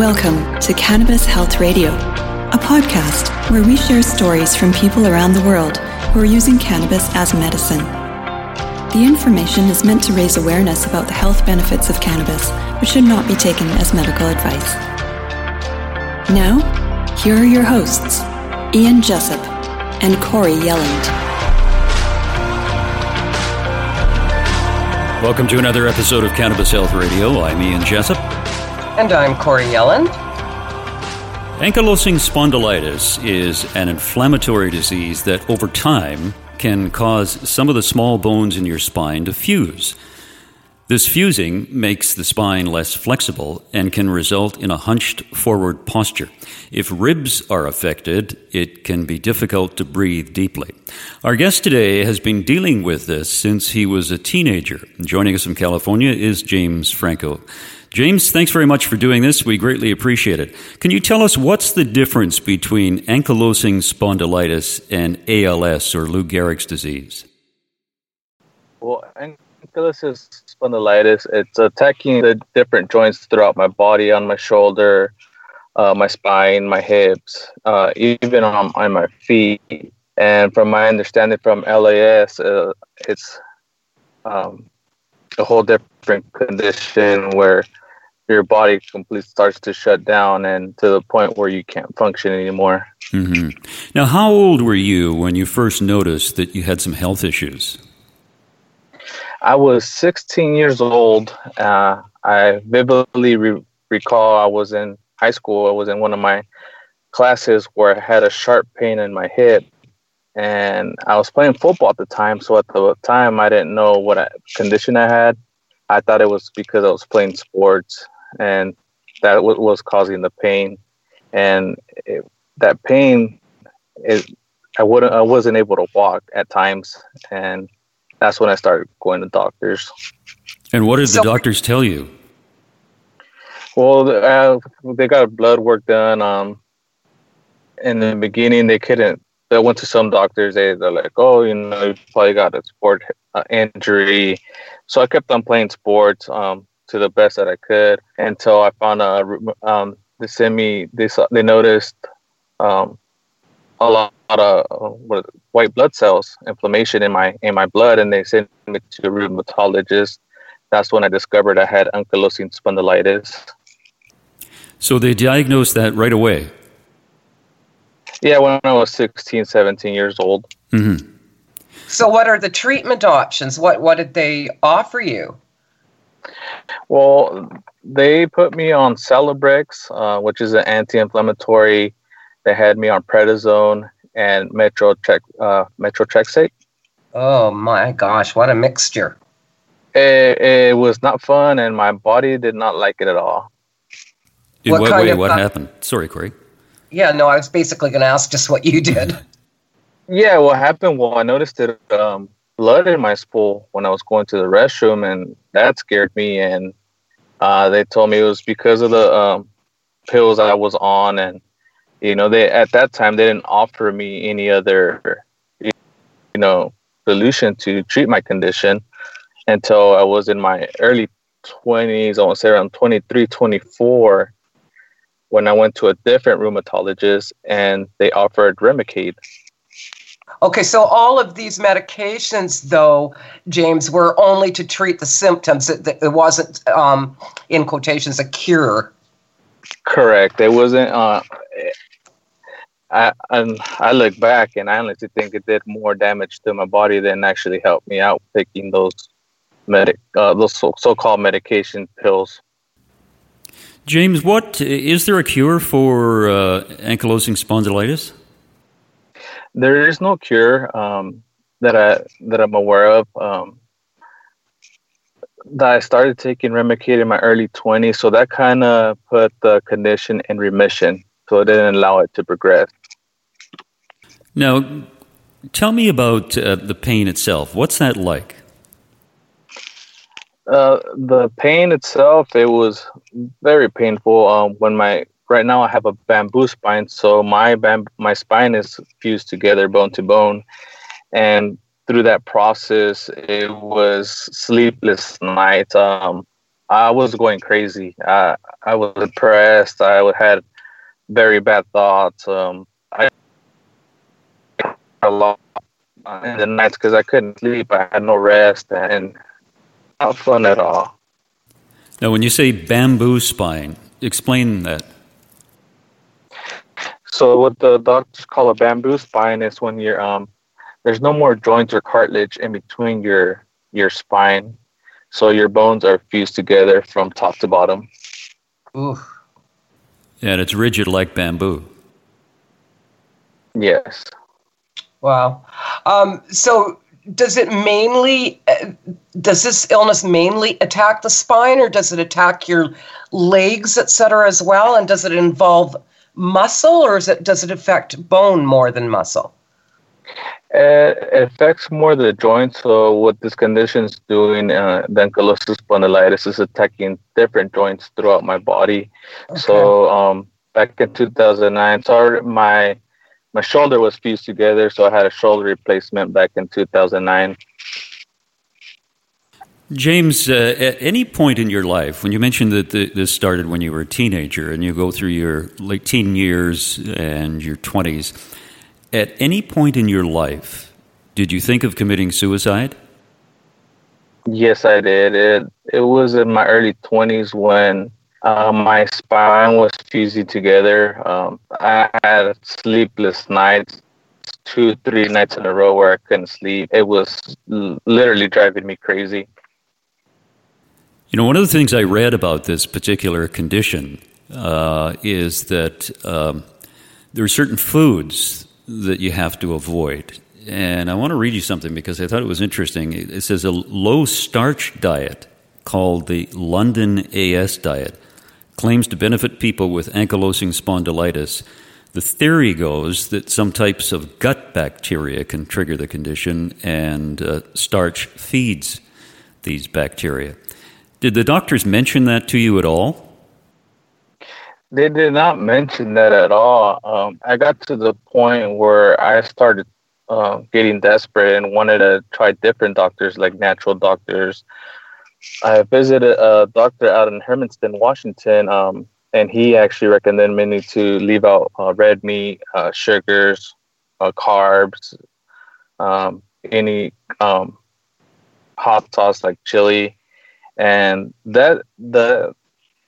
Welcome to Cannabis Health Radio, a podcast where we share stories from people around the world who are using cannabis as medicine. The information is meant to raise awareness about the health benefits of cannabis, but should not be taken as medical advice. Now, here are your hosts, Ian Jessup and Corey Yelland. Welcome to another episode of Cannabis Health Radio. I'm Ian Jessup. And I'm Corey Yelland. Ankylosing spondylitis is an inflammatory disease that over time can cause some of the small bones in your spine to fuse. This fusing makes the spine less flexible and can result in a hunched forward posture. If ribs are affected, it can be difficult to breathe deeply. Our guest today has been dealing with this since he was a teenager. Joining us from California is James Franco. James, thanks very much for doing this. We greatly appreciate it. Can you tell us what's the difference between ankylosing spondylitis and ALS or Lou Gehrig's disease? Well, ankylosing spondylitis, it's attacking the different joints throughout my body, on my shoulder, uh, my spine, my hips, uh, even on, on my feet. And from my understanding from LAS, uh, it's um, a whole different condition where your body completely starts to shut down and to the point where you can't function anymore. Mm-hmm. Now, how old were you when you first noticed that you had some health issues? I was 16 years old. Uh, I vividly re- recall I was in high school. I was in one of my classes where I had a sharp pain in my hip. And I was playing football at the time. So at the time, I didn't know what condition I had. I thought it was because I was playing sports and that w- was causing the pain. And it, that pain is I wouldn't I wasn't able to walk at times, and that's when I started going to doctors. And what did so, the doctors tell you? Well, uh, they got blood work done. Um, in the beginning, they couldn't. They went to some doctors. They they're like, oh, you know, you probably got a sport uh, injury. So I kept on playing sports. Um, to the best that I could until I found a um, they sent me they saw, they noticed um, a lot, of what white blood cells inflammation in my in my blood and they sent me to a rheumatologist. That's when I discovered I had ankylosing spondylitis. So they diagnosed that right away. Yeah, when I was 16, 17 years old. Mm-hmm. So, what are the treatment options? What what did they offer you? Well, they put me on Celebrex, uh, which is an anti-inflammatory. They had me on prednisone and Methotrexate. Uh, Methotrexate. Oh my gosh, what a mixture! It, it, was not fun, and my body did not like it at all. In what, what way? What happened? Sorry, Corey. Yeah, no, I was basically going to ask just what you did. yeah, what happened? Well, I noticed it. Um, blood in my spool when I was going to the restroom, and that scared me. And uh, they told me it was because of the um, pills I was on, and you know, they at that time they didn't offer me any other, you know, solution to treat my condition until I was in my early 20s. I want to say around 23, 24, when I went to a different rheumatologist, and they offered Remicade. Okay, so all of these medications, though, James, were only to treat the symptoms. It, it wasn't, um, in quotations, a cure. Correct. It wasn't. Uh, I and I look back, and I honestly think it did more damage to my body than actually helped me out taking those medic, uh, those so, so-called medication pills. James, what is there a cure for uh, ankylosing spondylitis? There is no cure um, that I that I'm aware of. Um, that I started taking Remicade in my early 20s, so that kind of put the condition in remission, so it didn't allow it to progress. Now, tell me about uh, the pain itself. What's that like? Uh, the pain itself, it was very painful. Um, when my right now I have a bamboo spine, so my bam- my spine is fused together bone to bone, and through that process, it was sleepless nights. Um, I was going crazy. I I was depressed. I had very bad thoughts. Um, I a lot in the nights because I couldn't sleep. I had no rest and not fun at all. Now, when you say bamboo spine, explain that. So, what the doctors call a bamboo spine is when you're um, there's no more joints or cartilage in between your your spine so your bones are fused together from top to bottom. Ooh. Yeah, and it's rigid like bamboo. Yes. Wow. Um, so does it mainly uh, does this illness mainly attack the spine or does it attack your legs etc as well and does it involve muscle or is it does it affect bone more than muscle it affects more the joints. So what this condition is doing, uh, the ankylosing spondylitis, is attacking different joints throughout my body. Okay. So um, back in 2009, sorry, my my shoulder was fused together, so I had a shoulder replacement back in 2009. James, uh, at any point in your life, when you mentioned that the, this started when you were a teenager and you go through your late teen years and your 20s, at any point in your life, did you think of committing suicide? Yes, I did. It it was in my early twenties when uh, my spine was fusing together. Um, I had sleepless nights, two, three nights in a row where I couldn't sleep. It was l- literally driving me crazy. You know, one of the things I read about this particular condition uh, is that um, there are certain foods that you have to avoid. And I want to read you something because I thought it was interesting. It says a low starch diet called the London AS diet claims to benefit people with ankylosing spondylitis. The theory goes that some types of gut bacteria can trigger the condition, and uh, starch feeds these bacteria. Did the doctors mention that to you at all? They did not mention that at all. Um, I got to the point where I started uh, getting desperate and wanted to try different doctors, like natural doctors. I visited a doctor out in Hermiston, Washington, um, and he actually recommended me to leave out uh, red meat, uh, sugars, uh, carbs, um, any um, hot sauce like chili, and that the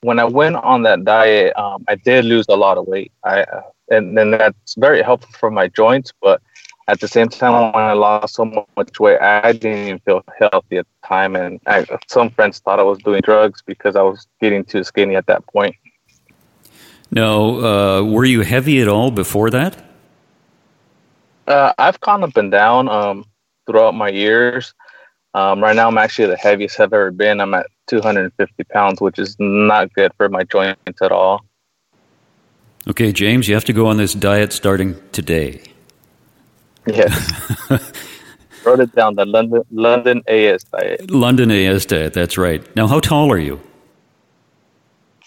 when I went on that diet, um, I did lose a lot of weight. I uh, and then that's very helpful for my joints, but at the same time, when I lost so much weight, I didn't even feel healthy at the time, and I, some friends thought I was doing drugs because I was getting too skinny at that point. No, uh, were you heavy at all before that? Uh, I've kind up and down um, throughout my years. Um, right now, I'm actually the heaviest I've ever been. I'm at 250 pounds, which is not good for my joints at all. Okay, James, you have to go on this diet starting today. Yes. Wrote it down the London London AS diet. London AS diet, that's right. Now, how tall are you?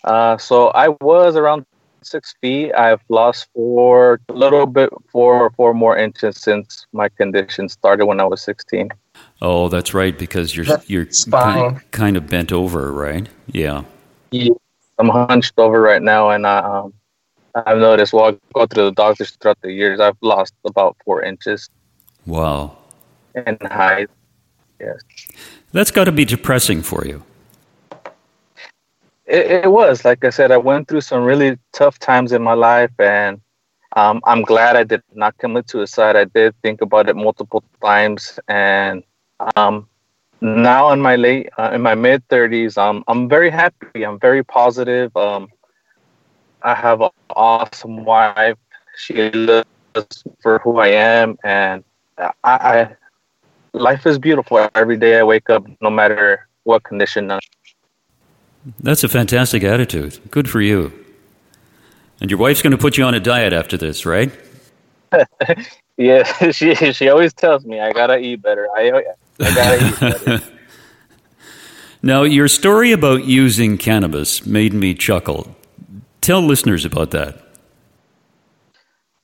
Uh, so I was around six feet. I've lost four, a little bit, four or four more inches since my condition started when I was 16. Oh, that's right, because you're that's you're kind, kind, of bent over, right? Yeah. yeah. I'm hunched over right now, and I, um, I've noticed while I go through the doctors throughout the years, I've lost about four inches. Wow. In height, yes. That's got to be depressing for you. It, it, was. Like I said, I went through some really tough times in my life, and um, I'm glad I did not commit suicide. I did think about it multiple times, and um, now in my late, uh, in my mid 30s, um, I'm very happy. I'm very positive. Um, I have an awesome wife. She loves for who I am, and I, I life is beautiful. Every day I wake up, no matter what condition. I'm that's a fantastic attitude. Good for you. And your wife's going to put you on a diet after this, right? yeah, she she always tells me I gotta eat better. I I gotta eat better. now, your story about using cannabis made me chuckle. Tell listeners about that.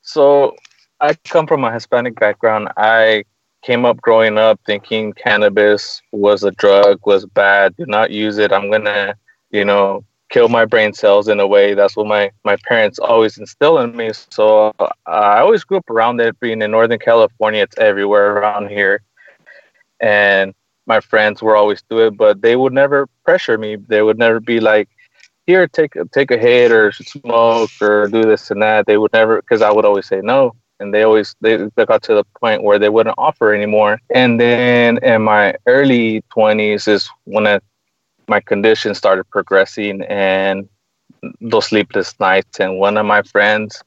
So, I come from a Hispanic background. I came up growing up thinking cannabis was a drug, was bad. Do not use it. I'm gonna you know, kill my brain cells in a way. That's what my, my parents always instill in me. So uh, I always grew up around it. Being in Northern California, it's everywhere around here. And my friends were always do it, but they would never pressure me. They would never be like, "Here, take take a hit or smoke or do this and that." They would never, because I would always say no, and they always they, they got to the point where they wouldn't offer anymore. And then in my early twenties is when I, my condition started progressing and those sleepless nights. And one of my friends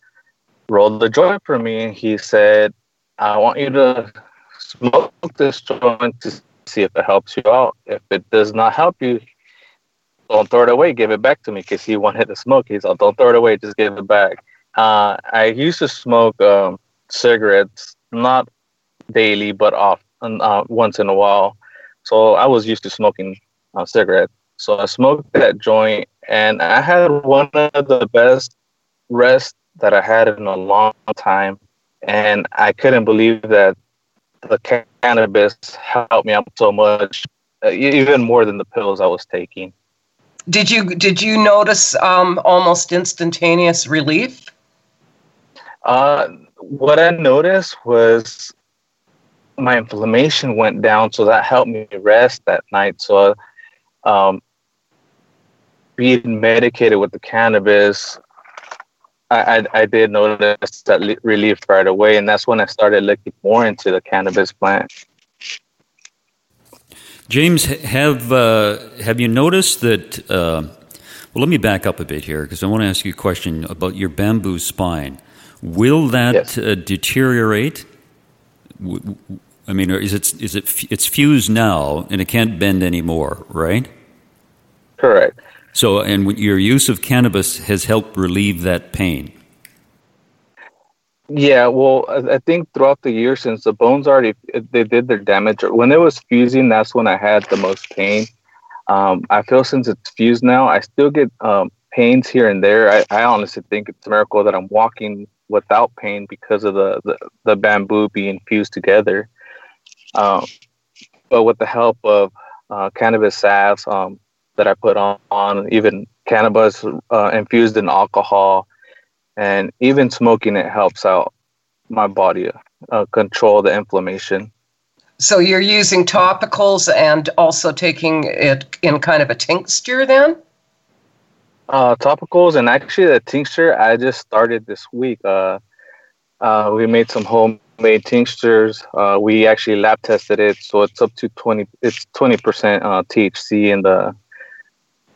rolled the joint for me, and he said, "I want you to smoke this joint to see if it helps you out. If it does not help you, don't throw it away. Give it back to me because he wanted to smoke. He's like, don't throw it away. Just give it back. Uh, I used to smoke um, cigarettes, not daily, but off uh, once in a while. So I was used to smoking uh, cigarettes. So I smoked that joint, and I had one of the best rests that I had in a long time. And I couldn't believe that the cannabis helped me out so much, uh, even more than the pills I was taking. Did you did you notice um, almost instantaneous relief? Uh, what I noticed was my inflammation went down, so that helped me rest that night. So, um, being medicated with the cannabis I, I, I did notice that relief right away, and that's when I started looking more into the cannabis plant. James, have uh, have you noticed that? Uh, well, let me back up a bit here because I want to ask you a question about your bamboo spine. Will that yes. uh, deteriorate? I mean, is it is it it's fused now and it can't bend anymore, right? Correct. So, and your use of cannabis has helped relieve that pain. Yeah, well, I think throughout the year since the bones already they did their damage. When it was fusing, that's when I had the most pain. Um, I feel since it's fused now, I still get um, pains here and there. I, I, honestly think it's a miracle that I'm walking without pain because of the the, the bamboo being fused together. Um, but with the help of uh, cannabis salves, um, that I put on, on even cannabis uh, infused in alcohol, and even smoking it helps out my body uh, control the inflammation. So you're using topicals and also taking it in kind of a tincture then? Uh, topicals and actually the tincture I just started this week. Uh, uh, we made some homemade tinctures. Uh, we actually lab tested it, so it's up to twenty. It's twenty percent uh, THC in the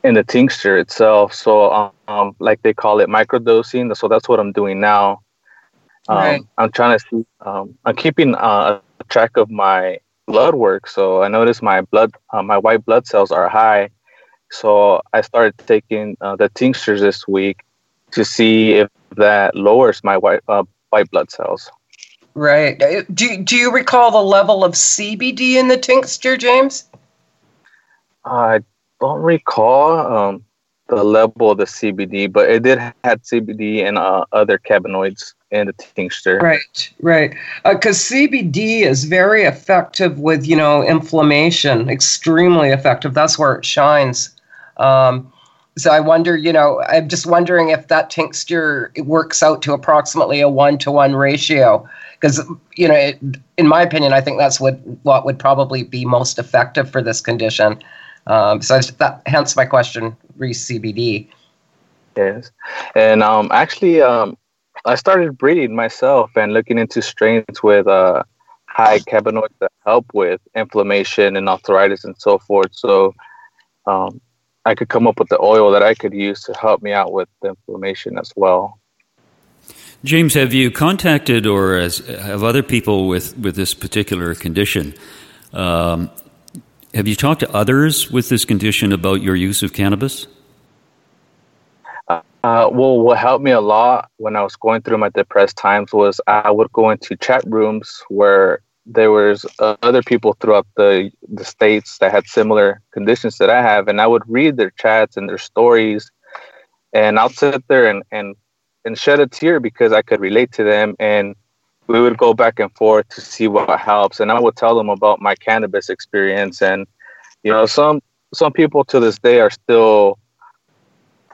in the tincture itself. So, um, like they call it microdosing. So that's what I'm doing now. Um, right. I'm trying to see. Um, I'm keeping uh, track of my blood work. So I noticed my blood, uh, my white blood cells are high. So I started taking uh, the tinctures this week to see if that lowers my white uh, white blood cells. Right. Uh, do Do you recall the level of CBD in the tincture, James? I don't recall um, the level of the CBD, but it did had CBD and uh, other cannabinoids in the tincture. Right, right. Because uh, CBD is very effective with you know inflammation, extremely effective. That's where it shines. Um, so I wonder, you know, I'm just wondering if that tincture works out to approximately a one to one ratio. Because you know, it, in my opinion, I think that's what what would probably be most effective for this condition. Um, so that hence my question, re CBD. Yes, and um, actually, um, I started breeding myself and looking into strains with uh, high cannabinoids that help with inflammation and arthritis and so forth. So um, I could come up with the oil that I could use to help me out with the inflammation as well. James, have you contacted or as, have other people with, with this particular condition um, have you talked to others with this condition about your use of cannabis? Uh, well, what helped me a lot when I was going through my depressed times was I would go into chat rooms where there was uh, other people throughout the the states that had similar conditions that I have, and I would read their chats and their stories, and I'll sit there and and and shed a tear because I could relate to them and we would go back and forth to see what helps and i would tell them about my cannabis experience and you know some some people to this day are still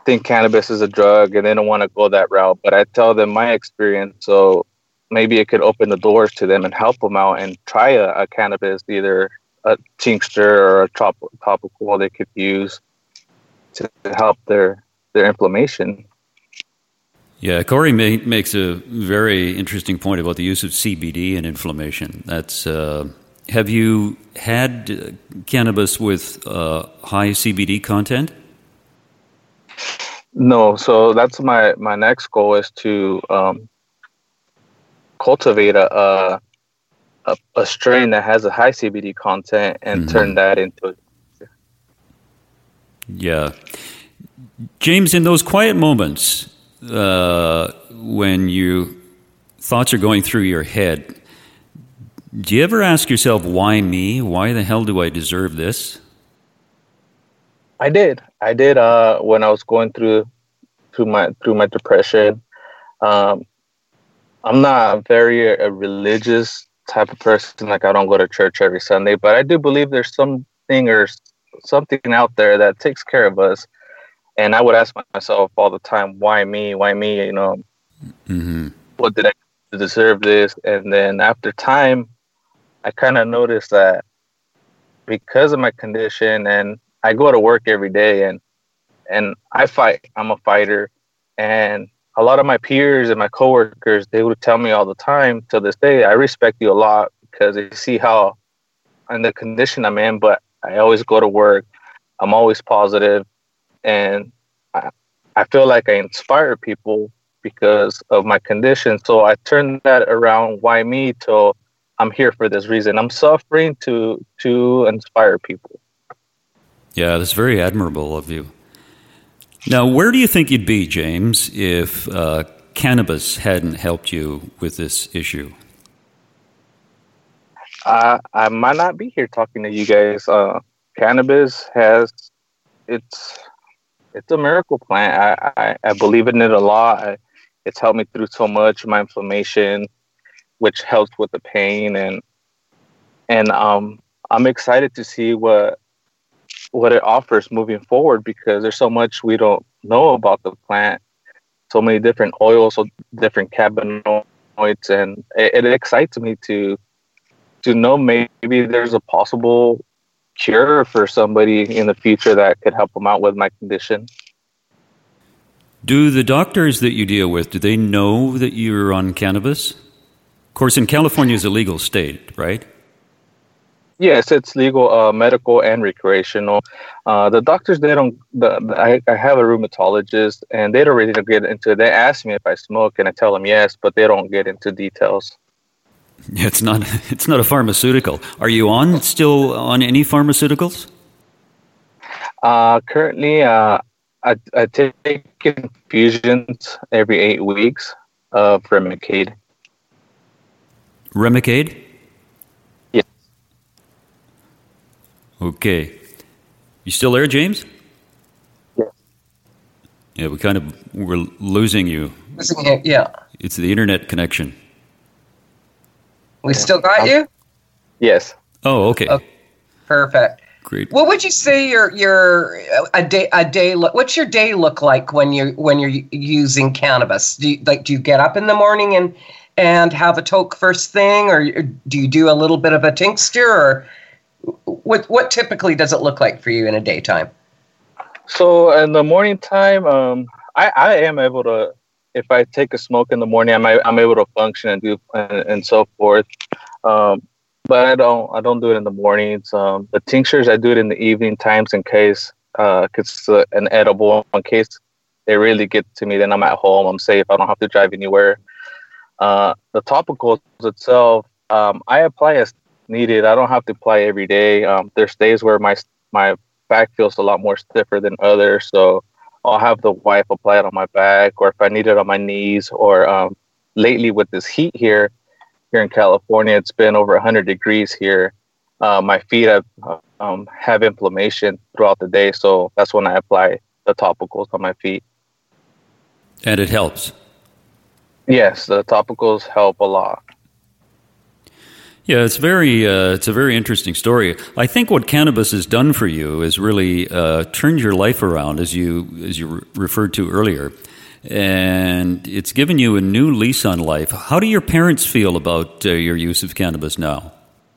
think cannabis is a drug and they don't want to go that route. But I tell them my experience, so maybe it could open the doors to them and help them out and try a, a cannabis, either a tincture or a trop- topical they could use to help their their inflammation. Yeah, Corey makes a very interesting point about the use of CBD in inflammation. That's uh, have you had uh, cannabis with uh, high CBD content? No, so that's my my next goal is to um, cultivate a, a, a strain that has a high CBD content and mm-hmm. turn that into. Yeah, James, in those quiet moments uh, when you thoughts are going through your head, do you ever ask yourself, "Why me? Why the hell do I deserve this?" I did. I did. Uh, when I was going through through my through my depression, um, I'm not very a, a religious type of person. Like I don't go to church every Sunday, but I do believe there's something or something out there that takes care of us. And I would ask myself all the time, why me? Why me? You know, mm-hmm. what did I deserve this? And then after time, I kind of noticed that because of my condition and I go to work every day and and I fight. I'm a fighter and a lot of my peers and my coworkers, they would tell me all the time to this day, I respect you a lot because they see how in the condition I'm in, but I always go to work. I'm always positive, and I, I feel like I inspire people because of my condition. So I turn that around. Why me? Till I'm here for this reason. I'm suffering to to inspire people. Yeah, that's very admirable of you. Now, where do you think you'd be, James, if uh, cannabis hadn't helped you with this issue? Uh, I might not be here talking to you guys. Uh, cannabis has it's it's a miracle plant. I, I, I believe in it a lot. I, it's helped me through so much my inflammation, which helps with the pain and and um I'm excited to see what what it offers moving forward because there's so much we don't know about the plant so many different oils so different cannabinoids and it, it excites me to to know maybe there's a possible cure for somebody in the future that could help them out with my condition do the doctors that you deal with do they know that you're on cannabis of course in california is a legal state right Yes, it's legal, uh, medical, and recreational. Uh, the doctors they don't. The, I, I have a rheumatologist, and they don't really get into. It. They ask me if I smoke, and I tell them yes, but they don't get into details. Yeah, it's not. It's not a pharmaceutical. Are you on still on any pharmaceuticals? Uh, currently, uh, I, I take infusions every eight weeks of Remicade. Remicade. Yes. Okay. You still there, James? Yeah. Yeah, we kind of we're losing you. Losing it, yeah. It's the internet connection. We still got you? Yes. Oh, okay. okay. Perfect. Great. What would you say your your a day a day look? What's your day look like when you when you're using cannabis? Do you, like do you get up in the morning and and have a toke first thing, or do you do a little bit of a tincture, or what what typically does it look like for you in a daytime? So in the morning time, um, I, I am able to if I take a smoke in the morning, I'm I'm able to function and do and, and so forth. Um, but I don't I don't do it in the mornings. Um, the tinctures I do it in the evening times in case uh, it's uh, an edible in case they really get to me. Then I'm at home. I'm safe. I don't have to drive anywhere. Uh, the topicals itself, um, I apply as needed. I don't have to apply every day. Um, there's days where my my back feels a lot more stiffer than others, so I'll have the wife apply it on my back, or if I need it on my knees. Or um, lately with this heat here, here in California, it's been over 100 degrees here. Uh, my feet have um, have inflammation throughout the day, so that's when I apply the topicals on my feet. And it helps. Yes, the topicals help a lot. Yeah, it's very uh, it's a very interesting story. I think what cannabis has done for you is really uh, turned your life around, as you as you re- referred to earlier, and it's given you a new lease on life. How do your parents feel about uh, your use of cannabis now?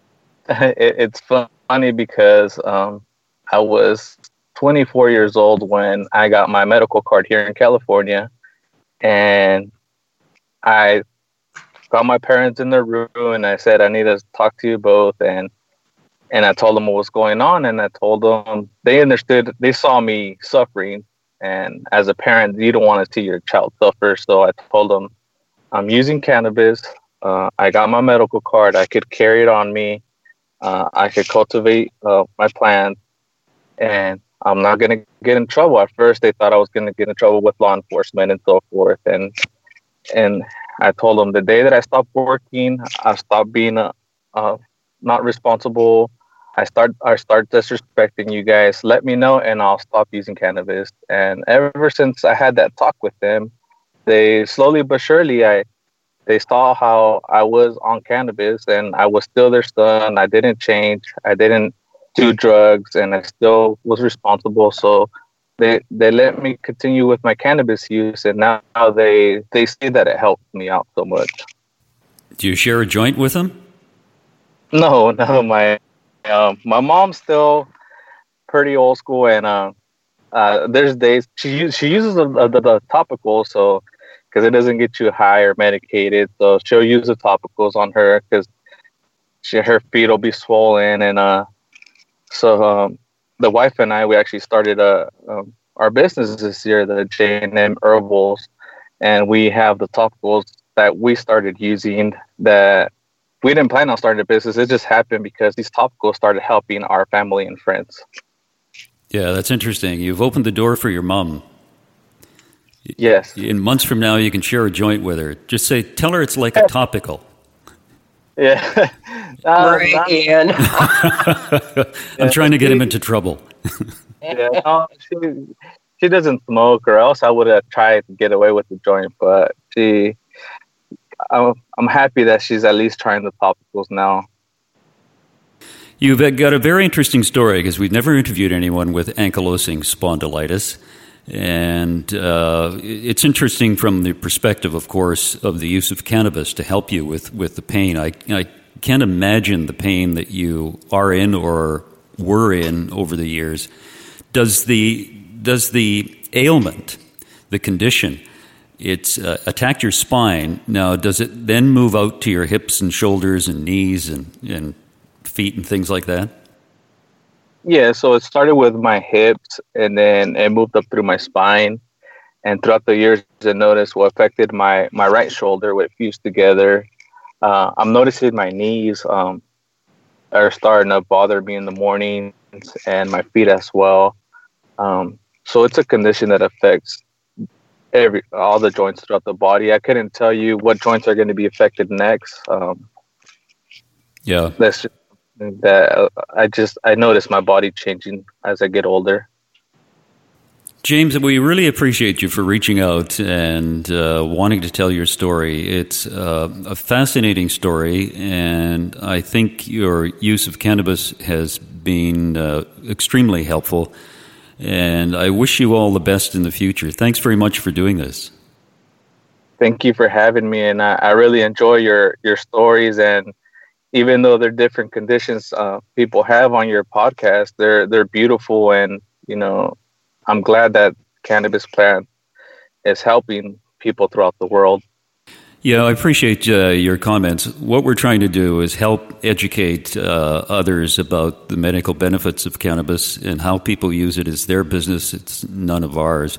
it's funny because um, I was 24 years old when I got my medical card here in California, and I got my parents in their room and I said, I need to talk to you both. And, and I told them what was going on. And I told them they understood, they saw me suffering. And as a parent, you don't want to see your child suffer. So I told them, I'm using cannabis. Uh, I got my medical card. I could carry it on me. Uh, I could cultivate uh, my plants. And I'm not going to get in trouble. At first, they thought I was going to get in trouble with law enforcement and so forth. And and I told them the day that I stop working, I stop being a, a not responsible. I start I start disrespecting you guys. Let me know, and I'll stop using cannabis. And ever since I had that talk with them, they slowly but surely I they saw how I was on cannabis, and I was still their son. I didn't change. I didn't do drugs, and I still was responsible. So they they let me continue with my cannabis use, and now they they see that it helped me out so much. Do you share a joint with them? No, no. My um, my mom's still pretty old school, and uh, uh, there's days she she uses the, the, the topical, so because it doesn't get you high or medicated, so she'll use the topicals on her because her feet will be swollen, and uh, so um, the wife and I, we actually started a um, our business this year, the J and M Herbals, and we have the topicals that we started using. That we didn't plan on starting a business; it just happened because these topicals started helping our family and friends. Yeah, that's interesting. You've opened the door for your mom. Yes. In months from now, you can share a joint with her. Just say, tell her it's like a topical. Yeah. Uh, Ian. I'm trying to get him into trouble. yeah, no, she, she doesn't smoke, or else I would have tried to get away with the joint. But she, I'm, I'm happy that she's at least trying the topicals now. You've got a very interesting story because we've never interviewed anyone with ankylosing spondylitis. And uh, it's interesting from the perspective, of course, of the use of cannabis to help you with, with the pain. I, I can't imagine the pain that you are in or were in over the years. Does the, does the ailment, the condition, it's uh, attacked your spine. Now, does it then move out to your hips and shoulders and knees and, and feet and things like that? Yeah, so it started with my hips and then it moved up through my spine. And throughout the years, I noticed what affected my, my right shoulder, what fused together. Uh, I'm noticing my knees um, are starting to bother me in the mornings and my feet as well. Um, so it's a condition that affects every all the joints throughout the body. I couldn't tell you what joints are going to be affected next. Um, yeah, that's just, that I just I notice my body changing as I get older. James, we really appreciate you for reaching out and uh, wanting to tell your story. It's uh, a fascinating story, and I think your use of cannabis has been uh, extremely helpful. And I wish you all the best in the future. Thanks very much for doing this. Thank you for having me, and I, I really enjoy your your stories and even though they're different conditions uh, people have on your podcast, they're they're beautiful, and you know, I'm glad that cannabis plant is helping people throughout the world. Yeah, I appreciate uh, your comments. What we're trying to do is help educate uh, others about the medical benefits of cannabis and how people use it is their business. It's none of ours.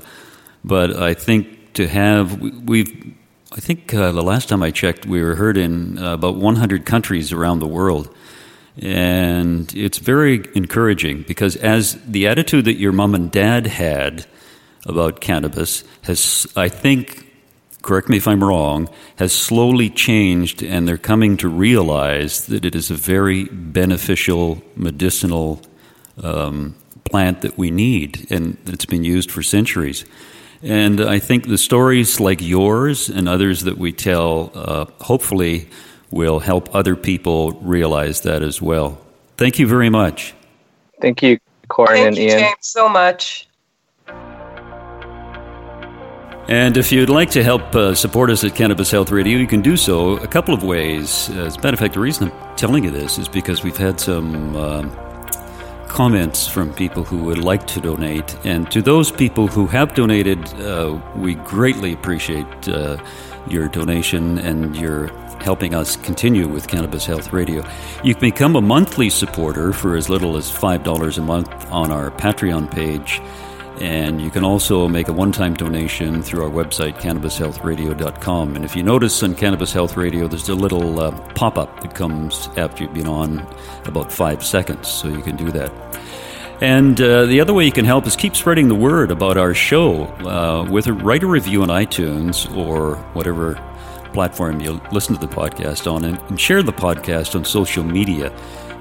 But I think to have we've I think uh, the last time I checked, we were heard in uh, about 100 countries around the world. And it's very encouraging because, as the attitude that your mom and dad had about cannabis has, I think, correct me if I'm wrong, has slowly changed, and they're coming to realize that it is a very beneficial medicinal um, plant that we need, and it's been used for centuries. And I think the stories like yours and others that we tell, uh, hopefully, will help other people realize that as well. Thank you very much. Thank you, Corin Thank and you, Ian. James, so much. And if you'd like to help uh, support us at Cannabis Health Radio, you can do so a couple of ways. As a matter of fact, the reason I'm telling you this is because we've had some um, comments from people who would like to donate. And to those people who have donated, uh, we greatly appreciate uh, your donation and your helping us continue with Cannabis Health Radio. You can become a monthly supporter for as little as $5 a month on our Patreon page. And you can also make a one time donation through our website, cannabishealthradio.com. And if you notice on Cannabis Health Radio, there's a little uh, pop up that comes after you've been on about five seconds, so you can do that. And uh, the other way you can help is keep spreading the word about our show. Uh, with a write a review on iTunes or whatever platform you listen to the podcast on, and, and share the podcast on social media.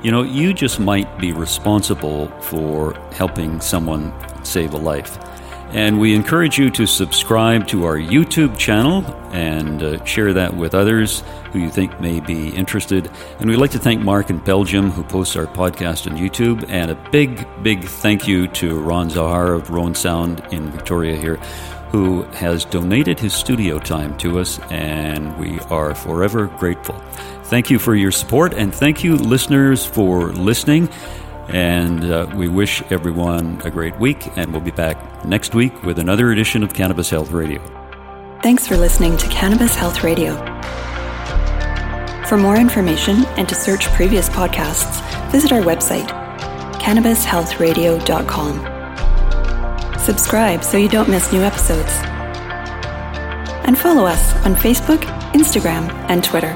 You know, you just might be responsible for helping someone save a life. And we encourage you to subscribe to our YouTube channel and uh, share that with others who you think may be interested. And we'd like to thank Mark in Belgium who posts our podcast on YouTube. And a big, big thank you to Ron Zahar of Roan Sound in Victoria here, who has donated his studio time to us. And we are forever grateful. Thank you for your support. And thank you, listeners, for listening. And uh, we wish everyone a great week, and we'll be back next week with another edition of Cannabis Health Radio. Thanks for listening to Cannabis Health Radio. For more information and to search previous podcasts, visit our website, cannabishealthradio.com. Subscribe so you don't miss new episodes. And follow us on Facebook, Instagram, and Twitter.